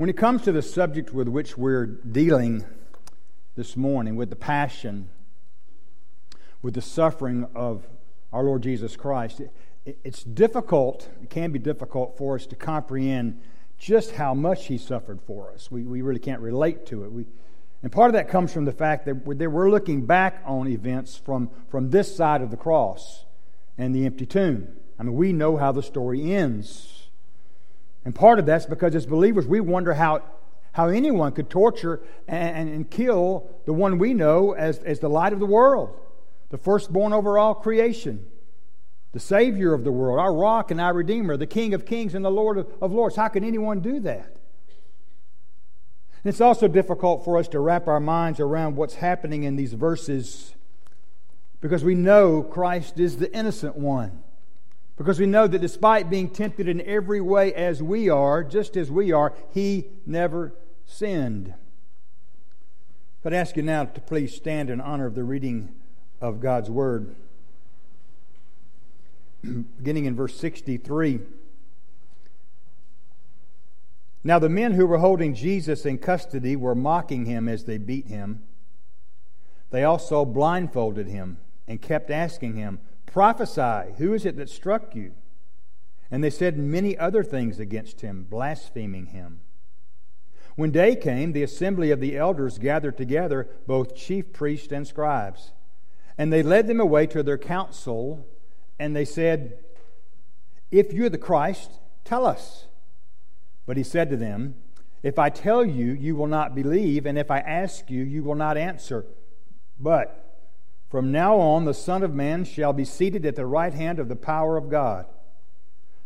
When it comes to the subject with which we're dealing this morning, with the passion, with the suffering of our Lord Jesus Christ, it's difficult, it can be difficult for us to comprehend just how much He suffered for us. We, we really can't relate to it. We, and part of that comes from the fact that we're looking back on events from, from this side of the cross and the empty tomb. I mean, we know how the story ends. And part of that's because as believers, we wonder how, how anyone could torture and, and kill the one we know as, as the light of the world, the firstborn over all creation, the Savior of the world, our rock and our Redeemer, the King of kings and the Lord of, of lords. How can anyone do that? And it's also difficult for us to wrap our minds around what's happening in these verses because we know Christ is the innocent one. Because we know that despite being tempted in every way as we are, just as we are, he never sinned. But I ask you now to please stand in honor of the reading of God's Word. Beginning in verse 63. Now the men who were holding Jesus in custody were mocking him as they beat him. They also blindfolded him and kept asking him, Prophesy, who is it that struck you? And they said many other things against him, blaspheming him. When day came, the assembly of the elders gathered together, both chief priests and scribes. And they led them away to their council, and they said, If you're the Christ, tell us. But he said to them, If I tell you, you will not believe, and if I ask you, you will not answer. But from now on, the Son of Man shall be seated at the right hand of the power of God.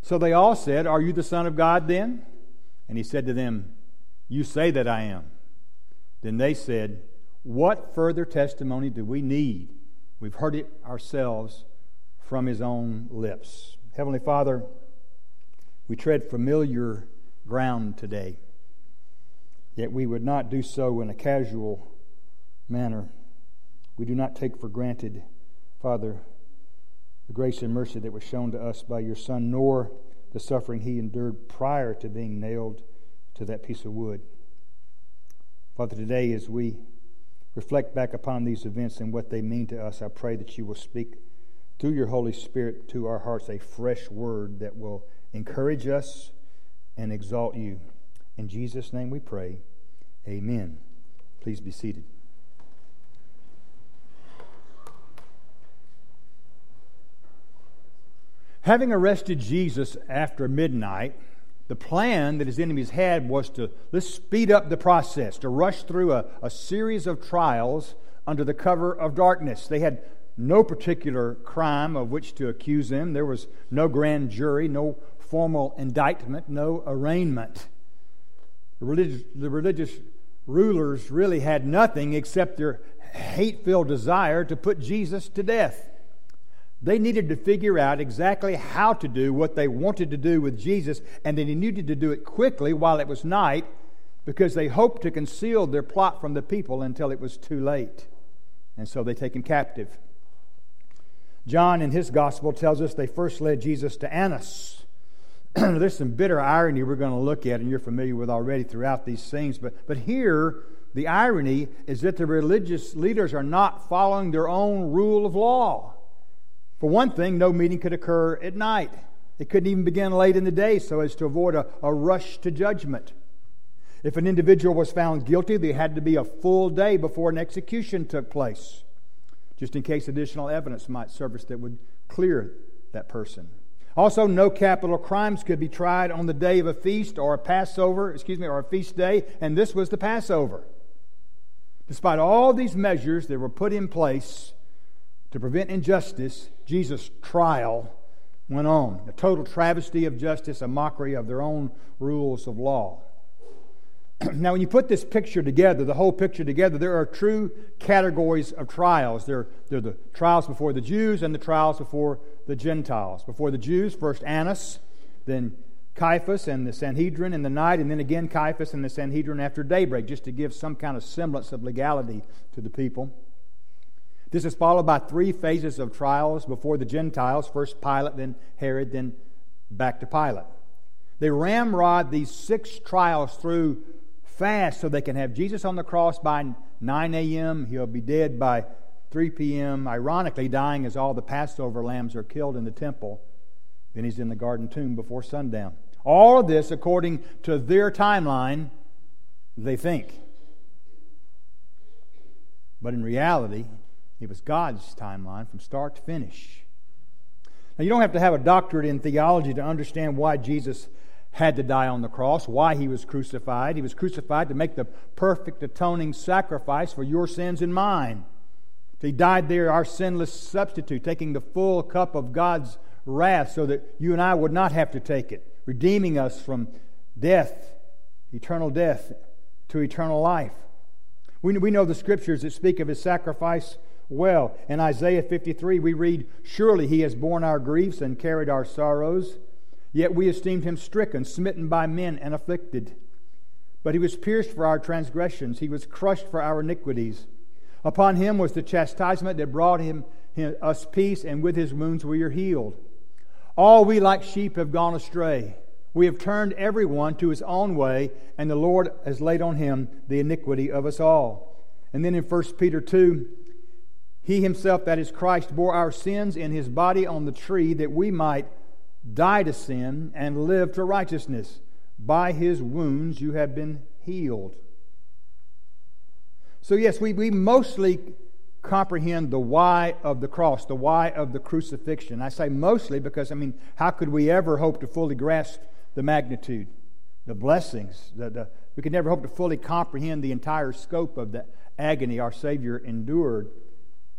So they all said, Are you the Son of God then? And he said to them, You say that I am. Then they said, What further testimony do we need? We've heard it ourselves from his own lips. Heavenly Father, we tread familiar ground today, yet we would not do so in a casual manner. We do not take for granted, Father, the grace and mercy that was shown to us by your Son, nor the suffering he endured prior to being nailed to that piece of wood. Father, today as we reflect back upon these events and what they mean to us, I pray that you will speak through your Holy Spirit to our hearts a fresh word that will encourage us and exalt you. In Jesus' name we pray. Amen. Please be seated. Having arrested Jesus after midnight, the plan that his enemies had was to let's speed up the process, to rush through a, a series of trials under the cover of darkness. They had no particular crime of which to accuse him. There was no grand jury, no formal indictment, no arraignment. The religious, the religious rulers really had nothing except their hate filled desire to put Jesus to death. They needed to figure out exactly how to do what they wanted to do with Jesus, and they needed to do it quickly while it was night because they hoped to conceal their plot from the people until it was too late. And so they take him captive. John, in his gospel, tells us they first led Jesus to Annas. There's some bitter irony we're going to look at, and you're familiar with already throughout these things. But, but here, the irony is that the religious leaders are not following their own rule of law. For one thing, no meeting could occur at night. It couldn't even begin late in the day so as to avoid a, a rush to judgment. If an individual was found guilty, there had to be a full day before an execution took place, just in case additional evidence might surface that would clear that person. Also, no capital crimes could be tried on the day of a feast or a Passover, excuse me, or a feast day, and this was the Passover. Despite all these measures that were put in place, to prevent injustice, Jesus' trial went on. A total travesty of justice, a mockery of their own rules of law. now, when you put this picture together, the whole picture together, there are true categories of trials. There, there are the trials before the Jews and the trials before the Gentiles. Before the Jews, first Annas, then Caiaphas and the Sanhedrin in the night, and then again Caiaphas and the Sanhedrin after daybreak, just to give some kind of semblance of legality to the people. This is followed by three phases of trials before the Gentiles first Pilate, then Herod, then back to Pilate. They ramrod these six trials through fast so they can have Jesus on the cross by 9 a.m. He'll be dead by 3 p.m., ironically, dying as all the Passover lambs are killed in the temple. Then he's in the garden tomb before sundown. All of this according to their timeline, they think. But in reality, it was God's timeline from start to finish. Now, you don't have to have a doctorate in theology to understand why Jesus had to die on the cross, why he was crucified. He was crucified to make the perfect atoning sacrifice for your sins and mine. He died there, our sinless substitute, taking the full cup of God's wrath so that you and I would not have to take it, redeeming us from death, eternal death, to eternal life. We, we know the scriptures that speak of his sacrifice well. In Isaiah 53, we read, Surely he has borne our griefs and carried our sorrows, yet we esteemed him stricken, smitten by men, and afflicted. But he was pierced for our transgressions, he was crushed for our iniquities. Upon him was the chastisement that brought him, him, us peace, and with his wounds we are healed. All we like sheep have gone astray. We have turned everyone to his own way, and the Lord has laid on him the iniquity of us all. And then in 1 Peter 2, he himself, that is Christ, bore our sins in his body on the tree that we might die to sin and live to righteousness. By his wounds you have been healed. So, yes, we, we mostly comprehend the why of the cross, the why of the crucifixion. I say mostly because, I mean, how could we ever hope to fully grasp the magnitude, the blessings? The, the, we could never hope to fully comprehend the entire scope of the agony our Savior endured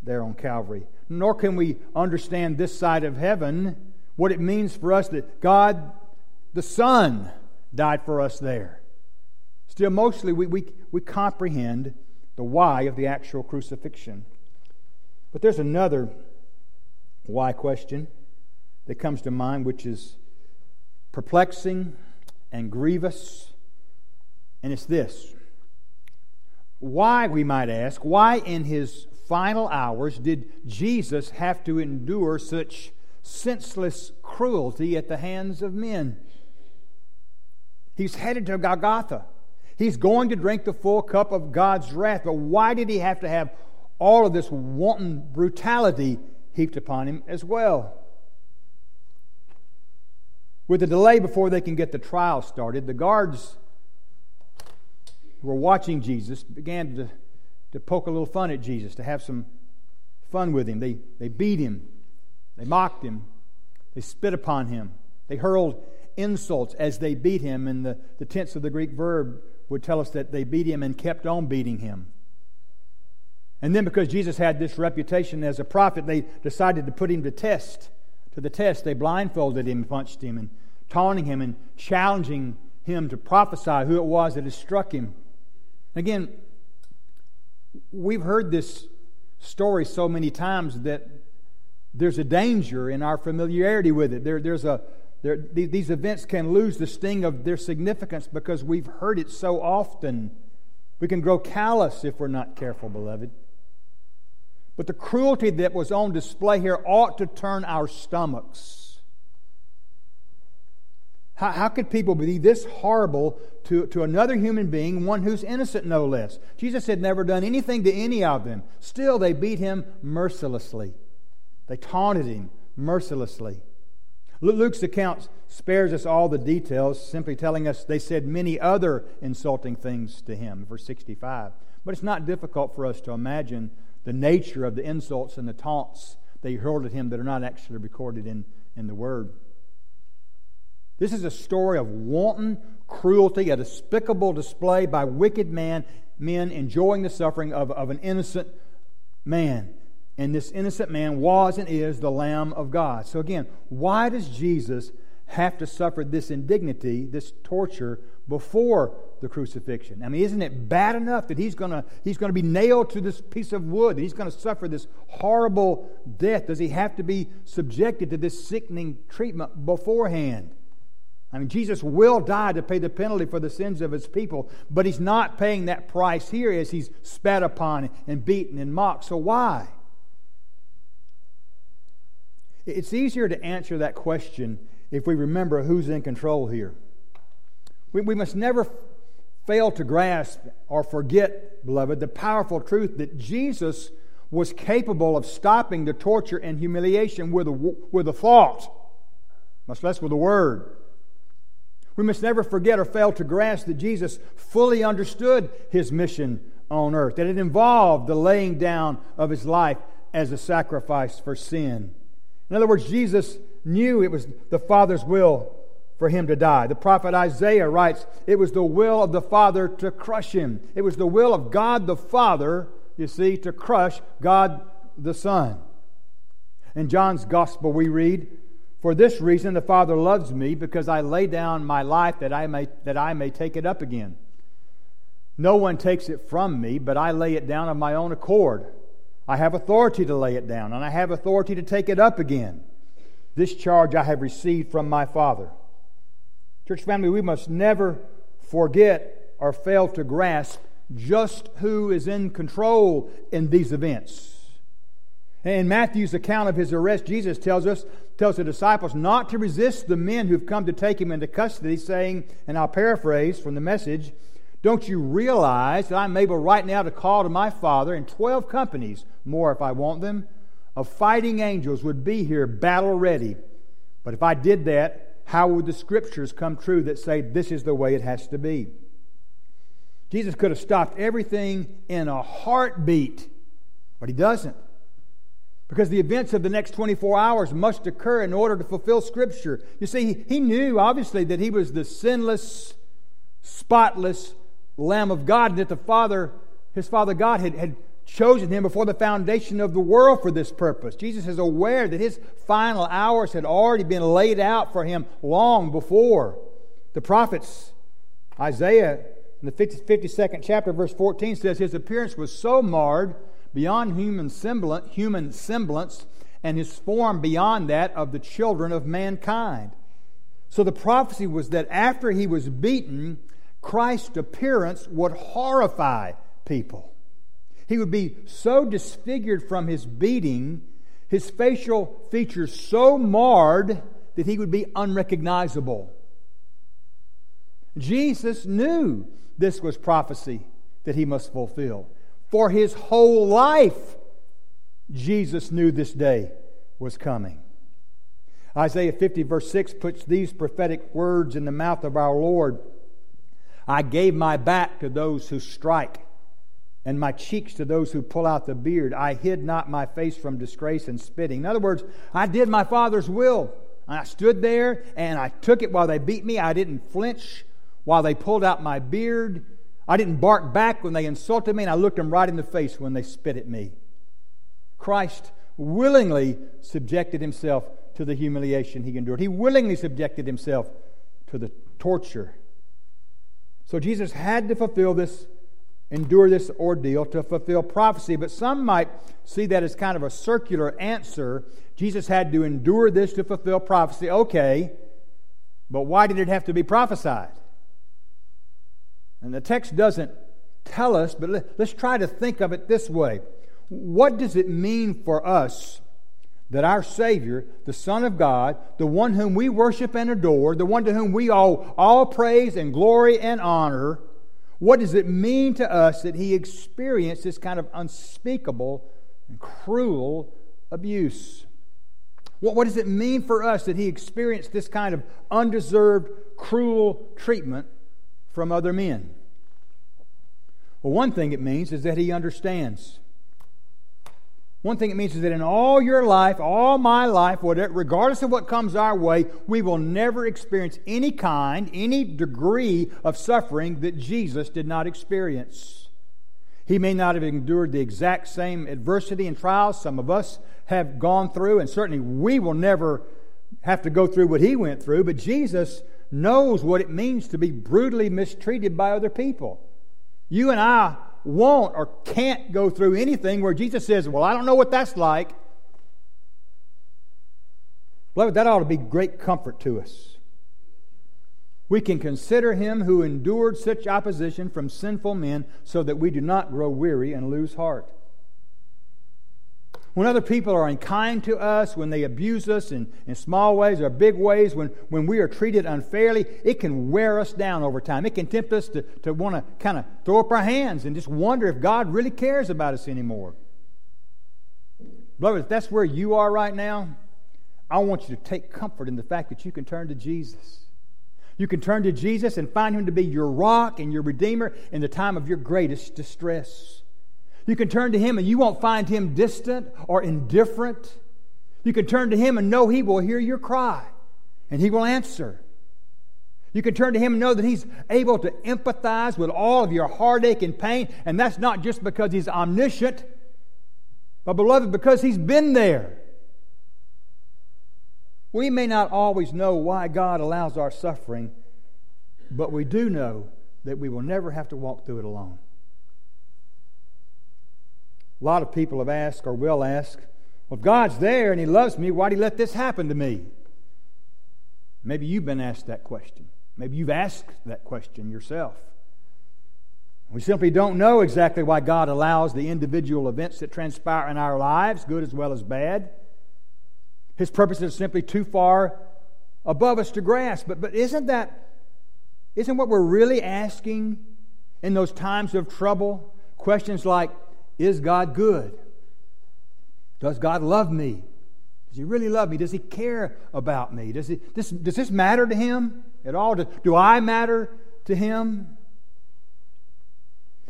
there on Calvary. Nor can we understand this side of heaven what it means for us that God, the Son, died for us there. Still, mostly we, we, we comprehend the why of the actual crucifixion. But there's another why question that comes to mind, which is perplexing and grievous, and it's this. Why, we might ask, why in his final hours did Jesus have to endure such senseless cruelty at the hands of men? He's headed to Golgotha. He's going to drink the full cup of God's wrath. But why did he have to have all of this wanton brutality heaped upon him as well? With the delay before they can get the trial started, the guards who were watching Jesus began to, to poke a little fun at Jesus, to have some fun with him. They, they beat him, they mocked him, they spit upon him, they hurled insults as they beat him. And the, the tense of the Greek verb would tell us that they beat him and kept on beating him. And then, because Jesus had this reputation as a prophet, they decided to put him to test. To the test, they blindfolded him, punched him, and taunting him and challenging him to prophesy who it was that had struck him. Again, we've heard this story so many times that there's a danger in our familiarity with it. There, there's a, there, these events can lose the sting of their significance because we've heard it so often. We can grow callous if we're not careful, beloved. But the cruelty that was on display here ought to turn our stomachs. How, how could people be this horrible to, to another human being, one who's innocent no less? Jesus had never done anything to any of them. Still, they beat him mercilessly, they taunted him mercilessly. Luke's account spares us all the details, simply telling us they said many other insulting things to him, verse 65. But it's not difficult for us to imagine the nature of the insults and the taunts they hurled at him that are not actually recorded in, in the Word. This is a story of wanton cruelty, a despicable display by wicked man, men enjoying the suffering of, of an innocent man. And this innocent man was and is the Lamb of God. So, again, why does Jesus have to suffer this indignity, this torture, before the crucifixion? I mean, isn't it bad enough that he's going he's to be nailed to this piece of wood, that he's going to suffer this horrible death? Does he have to be subjected to this sickening treatment beforehand? I mean, Jesus will die to pay the penalty for the sins of his people, but he's not paying that price here as he's spat upon and beaten and mocked. So, why? It's easier to answer that question if we remember who's in control here. We, we must never fail to grasp or forget, beloved, the powerful truth that Jesus was capable of stopping the torture and humiliation with a, with a thought, much less with a word. We must never forget or fail to grasp that Jesus fully understood his mission on earth, that it involved the laying down of his life as a sacrifice for sin. In other words, Jesus knew it was the Father's will for him to die. The prophet Isaiah writes, It was the will of the Father to crush him. It was the will of God the Father, you see, to crush God the Son. In John's Gospel, we read, For this reason the Father loves me, because I lay down my life that I may, that I may take it up again. No one takes it from me, but I lay it down of my own accord. I have authority to lay it down, and I have authority to take it up again. This charge I have received from my Father. Church family, we must never forget or fail to grasp just who is in control in these events. In Matthew's account of his arrest, Jesus tells us, tells the disciples not to resist the men who've come to take him into custody, saying, and I'll paraphrase from the message, don't you realize that I'm able right now to call to my Father in 12 companies, more if I want them, of fighting angels would be here battle ready? But if I did that, how would the scriptures come true that say this is the way it has to be? Jesus could have stopped everything in a heartbeat, but he doesn't. Because the events of the next 24 hours must occur in order to fulfill Scripture. You see, he knew, obviously, that he was the sinless, spotless, Lamb of God, and that the Father, his Father God, had, had chosen him before the foundation of the world for this purpose. Jesus is aware that his final hours had already been laid out for him long before. The prophets, Isaiah, in the 50, 52nd chapter, verse 14, says his appearance was so marred beyond human semblance, human semblance and his form beyond that of the children of mankind. So the prophecy was that after he was beaten, Christ's appearance would horrify people. He would be so disfigured from his beating, his facial features so marred that he would be unrecognizable. Jesus knew this was prophecy that he must fulfill. For his whole life, Jesus knew this day was coming. Isaiah 50, verse 6, puts these prophetic words in the mouth of our Lord I gave my back to those who strike, and my cheeks to those who pull out the beard. I hid not my face from disgrace and spitting. In other words, I did my Father's will. I stood there and I took it while they beat me. I didn't flinch while they pulled out my beard. I didn't bark back when they insulted me, and I looked them right in the face when they spit at me. Christ willingly subjected himself to the humiliation he endured. He willingly subjected himself to the torture so Jesus had to fulfill this, endure this ordeal to fulfill prophecy. But some might see that as kind of a circular answer. Jesus had to endure this to fulfill prophecy. Okay, but why did it have to be prophesied? And the text doesn't tell us, but let's try to think of it this way. What does it mean for us that our Savior, the Son of God, the one whom we worship and adore, the one to whom we owe all praise and glory and honor, what does it mean to us that he experienced this kind of unspeakable and cruel abuse? What, what does it mean for us that he experienced this kind of undeserved, cruel treatment from other men? Well, one thing it means is that he understands. One thing it means is that in all your life, all my life, whatever, regardless of what comes our way, we will never experience any kind, any degree of suffering that Jesus did not experience. He may not have endured the exact same adversity and trials some of us have gone through, and certainly we will never have to go through what he went through, but Jesus knows what it means to be brutally mistreated by other people. You and I won't or can't go through anything where Jesus says, Well, I don't know what that's like. Beloved, that ought to be great comfort to us. We can consider him who endured such opposition from sinful men so that we do not grow weary and lose heart. When other people are unkind to us, when they abuse us in, in small ways or big ways, when, when we are treated unfairly, it can wear us down over time. It can tempt us to, to want to kind of throw up our hands and just wonder if God really cares about us anymore. Beloved, if that's where you are right now, I want you to take comfort in the fact that you can turn to Jesus. You can turn to Jesus and find Him to be your rock and your Redeemer in the time of your greatest distress. You can turn to Him and you won't find Him distant or indifferent. You can turn to Him and know He will hear your cry and He will answer. You can turn to Him and know that He's able to empathize with all of your heartache and pain, and that's not just because He's omniscient, but, beloved, because He's been there. We may not always know why God allows our suffering, but we do know that we will never have to walk through it alone. A lot of people have asked or will ask, well, if God's there and He loves me, why'd He let this happen to me? Maybe you've been asked that question. Maybe you've asked that question yourself. We simply don't know exactly why God allows the individual events that transpire in our lives, good as well as bad. His purposes are simply too far above us to grasp. But, but isn't that, isn't what we're really asking in those times of trouble? Questions like, is God good? Does God love me? Does He really love me? Does He care about me? Does, he, this, does this matter to Him at all? Do, do I matter to Him?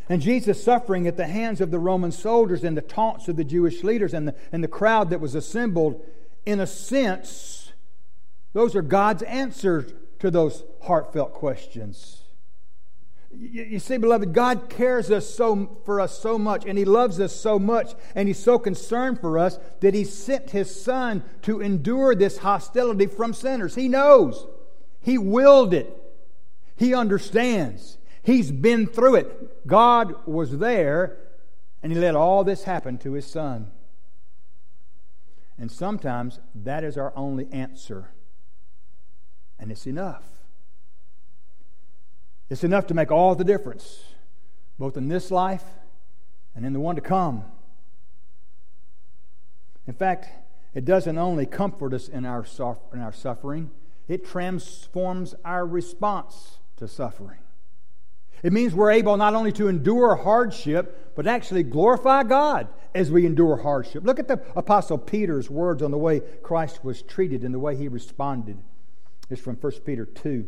And Jesus' suffering at the hands of the Roman soldiers and the taunts of the Jewish leaders and the, and the crowd that was assembled, in a sense, those are God's answers to those heartfelt questions. You see, beloved, God cares us so for us so much, and He loves us so much, and He's so concerned for us that He sent His Son to endure this hostility from sinners. He knows. He willed it. He understands. He's been through it. God was there, and He let all this happen to His Son. And sometimes that is our only answer, and it's enough. It's enough to make all the difference, both in this life and in the one to come. In fact, it doesn't only comfort us in our, in our suffering, it transforms our response to suffering. It means we're able not only to endure hardship, but actually glorify God as we endure hardship. Look at the Apostle Peter's words on the way Christ was treated and the way he responded. It's from 1 Peter 2.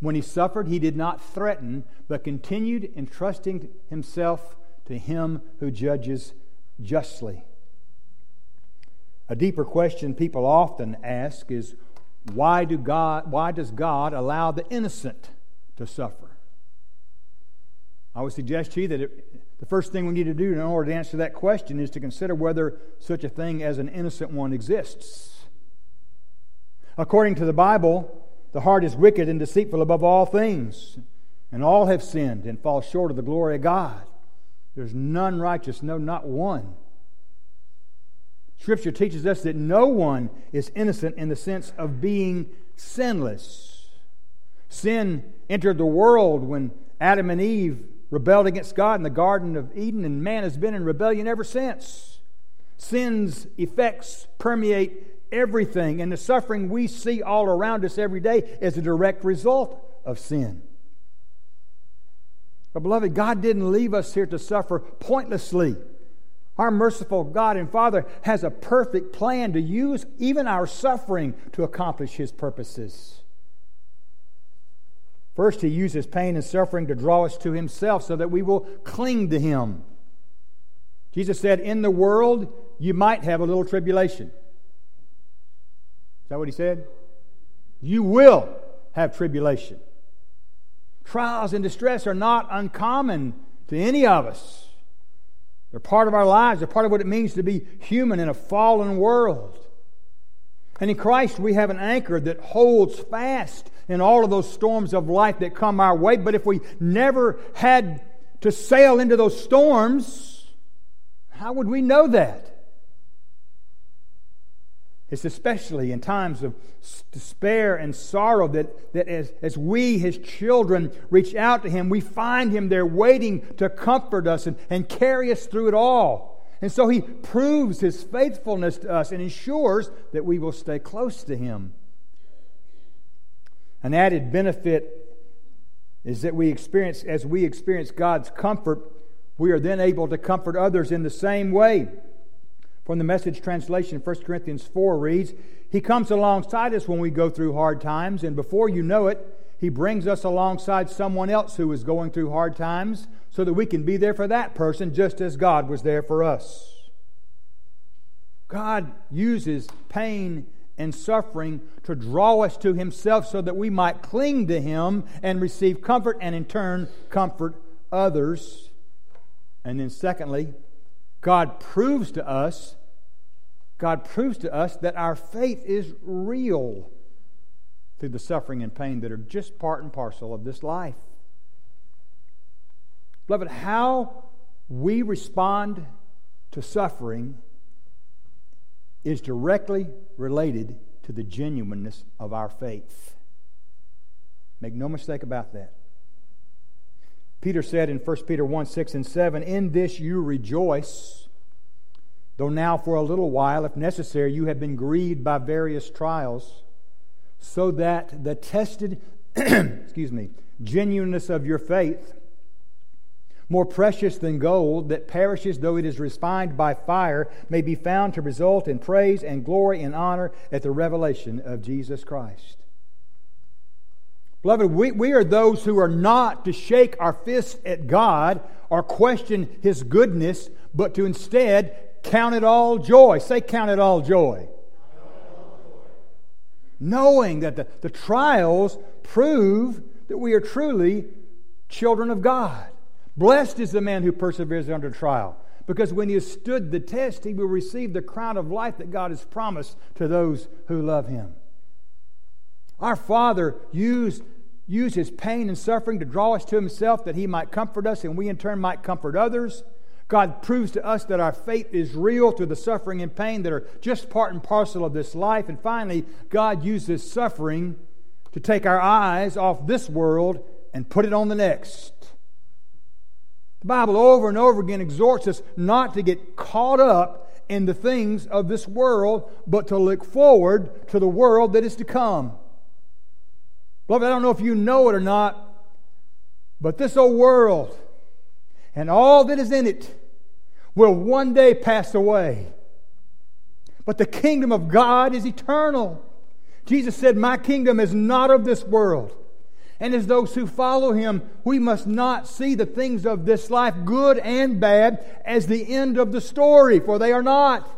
When he suffered, he did not threaten, but continued entrusting himself to him who judges justly. A deeper question people often ask is why, do God, why does God allow the innocent to suffer? I would suggest to you that it, the first thing we need to do in order to answer that question is to consider whether such a thing as an innocent one exists. According to the Bible, the heart is wicked and deceitful above all things, and all have sinned and fall short of the glory of God. There's none righteous, no, not one. Scripture teaches us that no one is innocent in the sense of being sinless. Sin entered the world when Adam and Eve rebelled against God in the Garden of Eden, and man has been in rebellion ever since. Sin's effects permeate everything, and the suffering we see all around us every day is a direct result of sin. But, beloved, God didn't leave us here to suffer pointlessly. Our merciful God and Father has a perfect plan to use even our suffering to accomplish His purposes. First, He uses pain and suffering to draw us to Himself so that we will cling to Him. Jesus said, In the world, you might have a little tribulation. Is that what He said? You will have tribulation. Trials and distress are not uncommon to any of us. They're part of our lives. They're part of what it means to be human in a fallen world. And in Christ, we have an anchor that holds fast in all of those storms of life that come our way. But if we never had to sail into those storms, how would we know that? It's especially in times of despair and sorrow that, that as, as we, his children, reach out to him, we find him there waiting to comfort us and, and carry us through it all. And so he proves his faithfulness to us and ensures that we will stay close to him. An added benefit is that we experience, as we experience God's comfort, we are then able to comfort others in the same way. From the message translation, 1 Corinthians 4 reads, He comes alongside us when we go through hard times, and before you know it, He brings us alongside someone else who is going through hard times so that we can be there for that person just as God was there for us. God uses pain and suffering to draw us to Himself so that we might cling to Him and receive comfort and in turn comfort others. And then, secondly, God proves to us God proves to us that our faith is real through the suffering and pain that are just part and parcel of this life. Beloved, how we respond to suffering is directly related to the genuineness of our faith. Make no mistake about that. Peter said in 1 Peter 1 6 and 7, In this you rejoice Though now for a little while, if necessary, you have been grieved by various trials, so that the tested, excuse me, genuineness of your faith, more precious than gold that perishes though it is refined by fire, may be found to result in praise and glory and honor at the revelation of Jesus Christ. Beloved, we, we are those who are not to shake our fists at God or question His goodness, but to instead Count it all joy. Say, count it all joy. Knowing that the, the trials prove that we are truly children of God. Blessed is the man who perseveres under trial, because when he has stood the test, he will receive the crown of life that God has promised to those who love him. Our Father used, used his pain and suffering to draw us to himself that he might comfort us and we in turn might comfort others. God proves to us that our faith is real through the suffering and pain that are just part and parcel of this life. And finally, God uses suffering to take our eyes off this world and put it on the next. The Bible over and over again exhorts us not to get caught up in the things of this world, but to look forward to the world that is to come. Beloved, I don't know if you know it or not, but this old world and all that is in it will one day pass away. But the kingdom of God is eternal. Jesus said, My kingdom is not of this world. And as those who follow him, we must not see the things of this life, good and bad, as the end of the story, for they are not.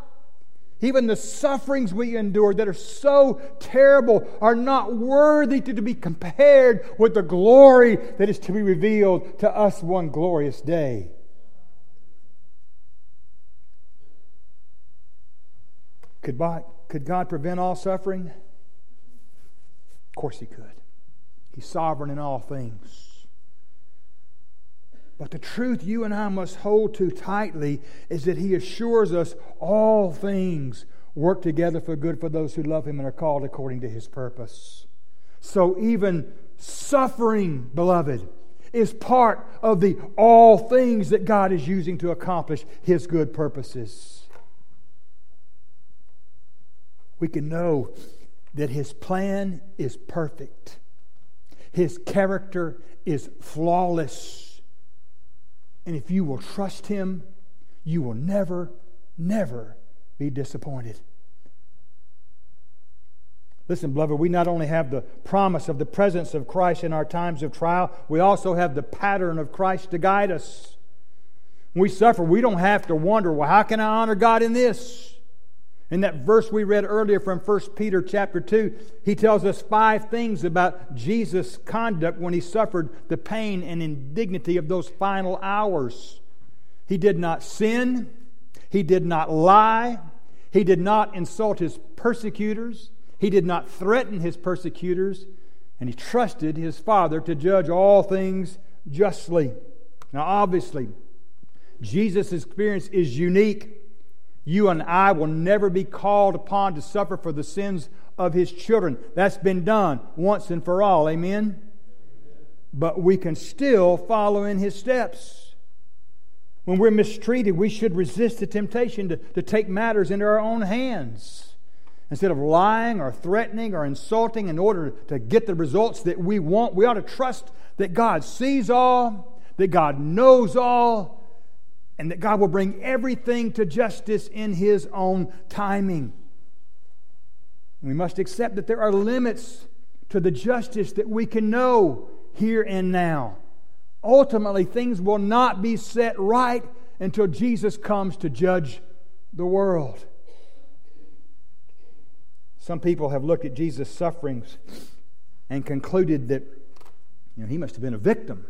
Even the sufferings we endure that are so terrible are not worthy to, to be compared with the glory that is to be revealed to us one glorious day. Could could God prevent all suffering? Of course He could. He's sovereign in all things. But the truth you and I must hold to tightly is that He assures us all things work together for good for those who love Him and are called according to His purpose. So even suffering, beloved, is part of the all things that God is using to accomplish His good purposes we can know that His plan is perfect, His character is flawless. And if you will trust Him, you will never, never be disappointed. Listen, beloved, we not only have the promise of the presence of Christ in our times of trial, we also have the pattern of Christ to guide us. When we suffer, we don't have to wonder, well, how can I honor God in this? In that verse we read earlier from 1 Peter chapter 2, he tells us five things about Jesus' conduct when he suffered the pain and indignity of those final hours. He did not sin. He did not lie. He did not insult his persecutors. He did not threaten his persecutors. And he trusted his Father to judge all things justly. Now, obviously, Jesus' experience is unique. You and I will never be called upon to suffer for the sins of his children. That's been done once and for all. Amen? But we can still follow in his steps. When we're mistreated, we should resist the temptation to, to take matters into our own hands. Instead of lying or threatening or insulting in order to get the results that we want, we ought to trust that God sees all, that God knows all, and that God will bring everything to justice in His own timing. We must accept that there are limits to the justice that we can know here and now. Ultimately, things will not be set right until Jesus comes to judge the world. Some people have looked at Jesus' sufferings and concluded that you know, he must have been a victim.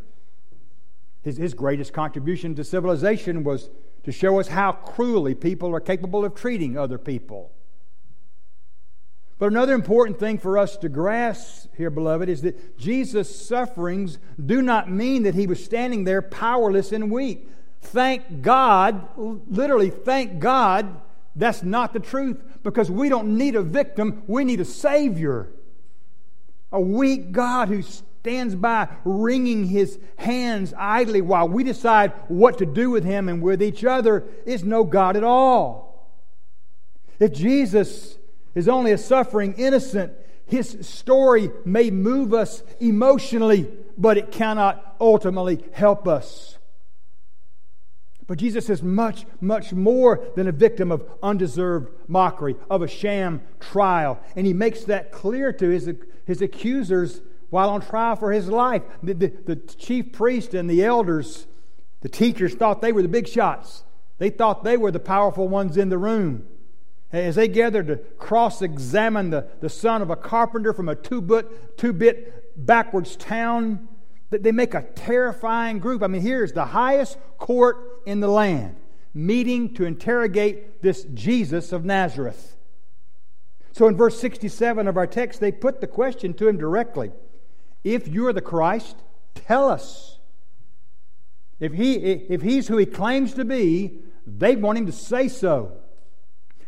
His, his greatest contribution to civilization was to show us how cruelly people are capable of treating other people. But another important thing for us to grasp here, beloved, is that Jesus' sufferings do not mean that he was standing there powerless and weak. Thank God, literally, thank God, that's not the truth because we don't need a victim, we need a Savior. A weak God who's stands by wringing his hands idly while we decide what to do with him and with each other is no God at all. If Jesus is only a suffering innocent, his story may move us emotionally, but it cannot ultimately help us. But Jesus is much, much more than a victim of undeserved mockery, of a sham trial. And he makes that clear to his, his accusers while on trial for his life. The, the, the, chief priest and the elders, the teachers, thought they were the big shots. They thought they were the powerful ones in the room. As they gathered to cross examine the, the son of a carpenter from a two bit, two bit backwards town, they make a terrifying group. I mean, here's the highest court in the land meeting to interrogate this Jesus of Nazareth. So in verse 67 of our text, they put the question to him directly if you're the Christ, tell us. If, he, if he's who he claims to be, they want him to say so.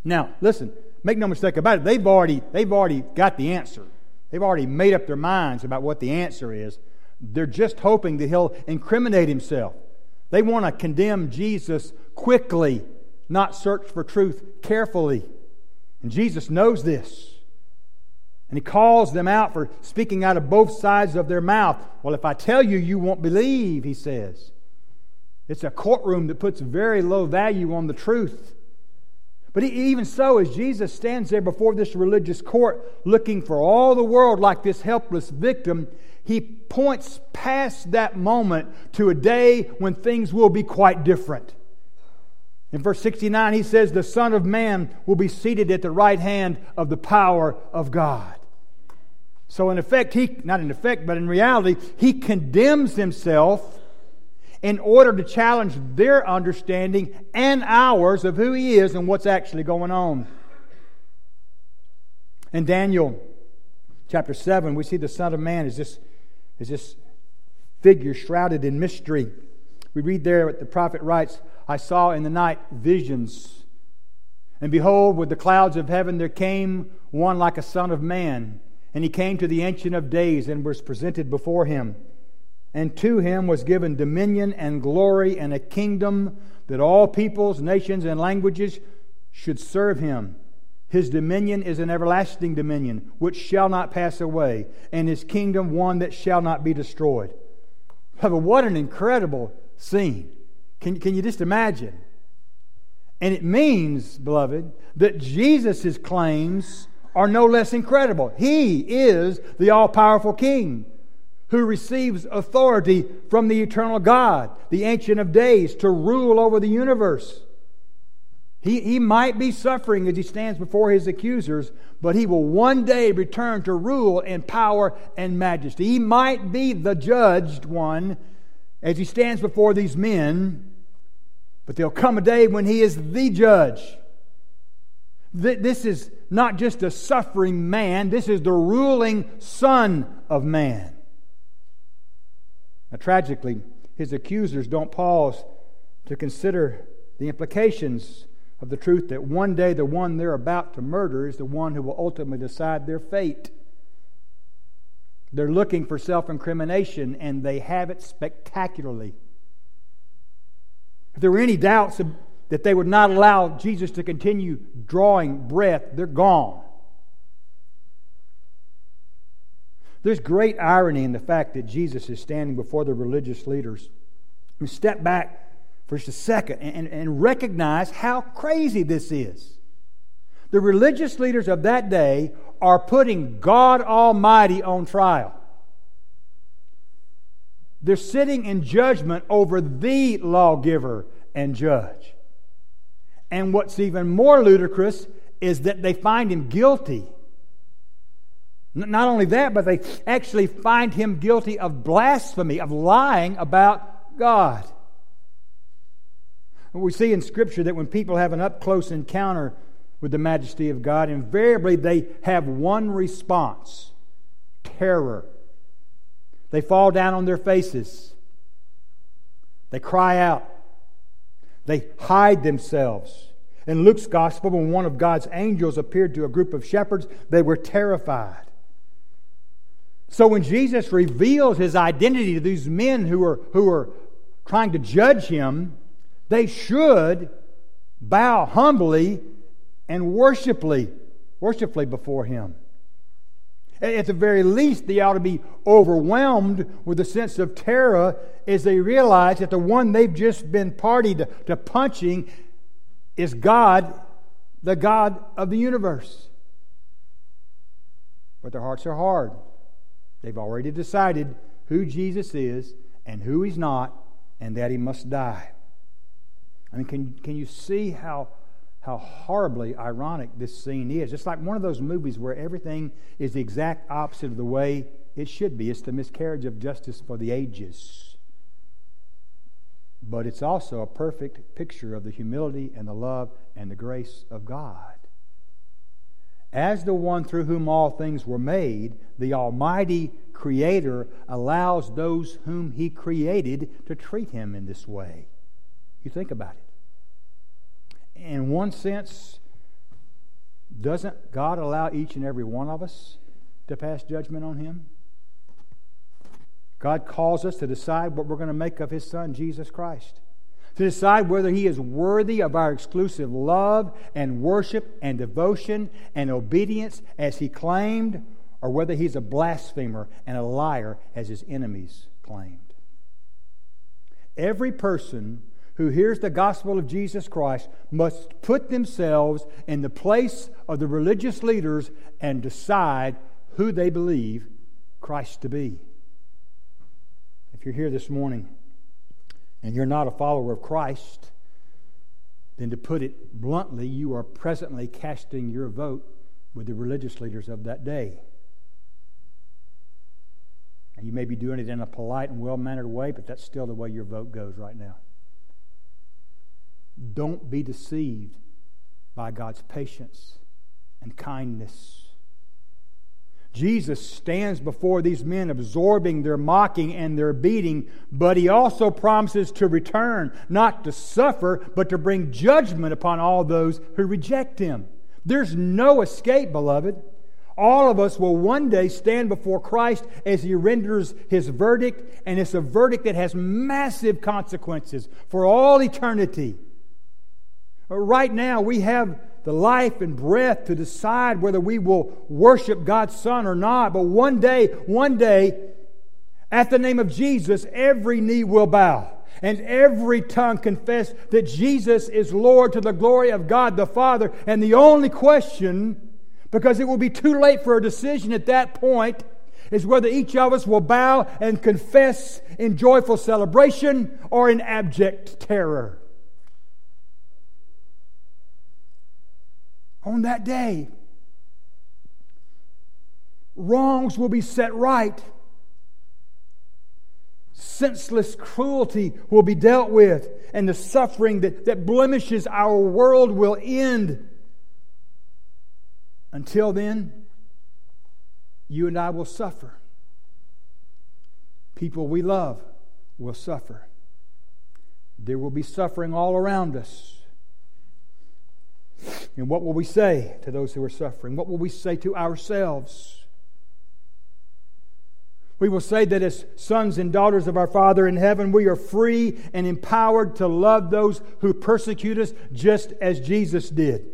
Now, listen, make no mistake about it, they've already, they've already got the answer. They've already made up their minds about what the answer is. They're just hoping that he'll incriminate himself. They want to condemn Jesus quickly, not search for truth carefully. And Jesus knows this. And he calls them out for speaking out of both sides of their mouth. Well, if I tell you, you won't believe, he says. It's a courtroom that puts very low value on the truth. But even so, as Jesus stands there before this religious court looking for all the world like this helpless victim, he points past that moment to a day when things will be quite different. In verse 69, he says, The Son of Man will be seated at the right hand of the power of God. So, in effect, he, not in effect, but in reality, he condemns himself in order to challenge their understanding and ours of who he is and what's actually going on. In Daniel chapter 7, we see the Son of Man is this, is this figure shrouded in mystery. We read there what the prophet writes I saw in the night visions. And behold, with the clouds of heaven there came one like a son of man. And he came to the Ancient of Days and was presented before him. And to him was given dominion and glory and a kingdom that all peoples, nations, and languages should serve him. His dominion is an everlasting dominion which shall not pass away, and his kingdom one that shall not be destroyed. What an incredible scene. Can, can you just imagine? And it means, beloved, that Jesus' claims are no less incredible. He is the all powerful King who receives authority from the eternal God, the Ancient of Days, to rule over the universe. He, he might be suffering as he stands before his accusers, but he will one day return to rule in power and majesty. He might be the judged one as he stands before these men, But there'll come a day when he is the judge. This is not just a suffering man, this is the ruling Son of Man. Now, tragically, his accusers don't pause to consider the implications of the truth that one day the one they're about to murder is the one who will ultimately decide their fate. They're looking for self incrimination, and they have it spectacularly. If there were any doubts that they would not allow Jesus to continue drawing breath, they're gone. There's great irony in the fact that Jesus is standing before the religious leaders. Step back for just a second and, and recognize how crazy this is. The religious leaders of that day are putting God Almighty on trial. They're sitting in judgment over the lawgiver and judge. And what's even more ludicrous is that they find him guilty. Not only that, but they actually find him guilty of blasphemy, of lying about God. We see in Scripture that when people have an up close encounter with the majesty of God, invariably they have one response terror. They fall down on their faces, they cry out, they hide themselves. In Luke's gospel, when one of God's angels appeared to a group of shepherds, they were terrified. So when Jesus reveals his identity to these men who are, who are trying to judge him, they should bow humbly and worshipfully, worshipfully before him. At the very least, they ought to be overwhelmed with a sense of terror as they realize that the one they've just been party to, to punching is God, the God of the universe. But their hearts are hard. They've already decided who Jesus is and who he's not, and that he must die. I mean, can, can you see how, how horribly ironic this scene is? It's like one of those movies where everything is the exact opposite of the way it should be. It's the miscarriage of justice for the ages. But it's also a perfect picture of the humility and the love and the grace of God. As the one through whom all things were made, the Almighty Creator allows those whom He created to treat Him in this way. You think about it. In one sense, doesn't God allow each and every one of us to pass judgment on Him? God calls us to decide what we're going to make of His Son, Jesus Christ. To decide whether He is worthy of our exclusive love and worship and devotion and obedience as He claimed, or whether He's a blasphemer and a liar as His enemies claimed. Every person who hears the gospel of Jesus Christ must put themselves in the place of the religious leaders and decide who they believe Christ to be. If you're here this morning and you're not a follower of Christ, then to put it bluntly, you are presently casting your vote with the religious leaders of that day. And you may be doing it in a polite and well mannered way, but that's still the way your vote goes right now. Don't be deceived by God's patience and kindness. Jesus stands before these men, absorbing their mocking and their beating, but he also promises to return, not to suffer, but to bring judgment upon all those who reject him. There's no escape, beloved. All of us will one day stand before Christ as he renders his verdict, and it's a verdict that has massive consequences for all eternity. Uh, right now, we have the life and breath to decide whether we will worship God's Son or not. But one day, one day, at the name of Jesus, every knee will bow and every tongue confess that Jesus is Lord to the glory of God the Father. And the only question, because it will be too late for a decision at that point, is whether each of us will bow and confess in joyful celebration or in abject terror. On that day. Wrongs will be set right. senseless cruelty will be dealt with, and the suffering that, that blemishes our world will end. Until then, you and I will suffer. People we love will suffer. There will be suffering all around us. And what will we say to those who are suffering? What will we say to ourselves? We will say that as sons and daughters of our Father in heaven, we are free and empowered to love those who persecute us just as Jesus did.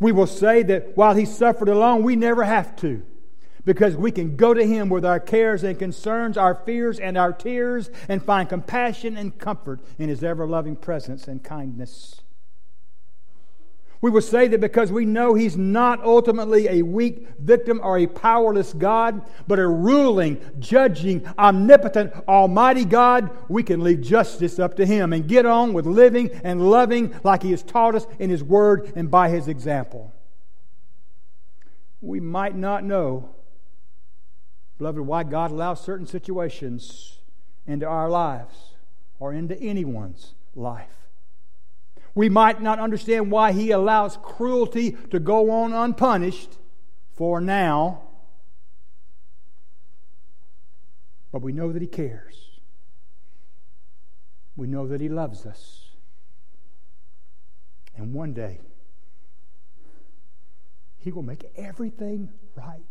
We will say that while He suffered alone, we never have to because we can go to Him with our cares and concerns, our fears and our tears, and find compassion and comfort in His ever loving presence and kindness. We will say that because we know He's not ultimately a weak victim or a powerless God, but a ruling, judging, omnipotent, almighty God, we can leave justice up to Him and get on with living and loving like He has taught us in His Word and by His example. We might not know, beloved, why God allows certain situations into our lives or into anyone's life. We might not understand why he allows cruelty to go on unpunished for now, but we know that he cares. We know that he loves us. And one day, he will make everything right.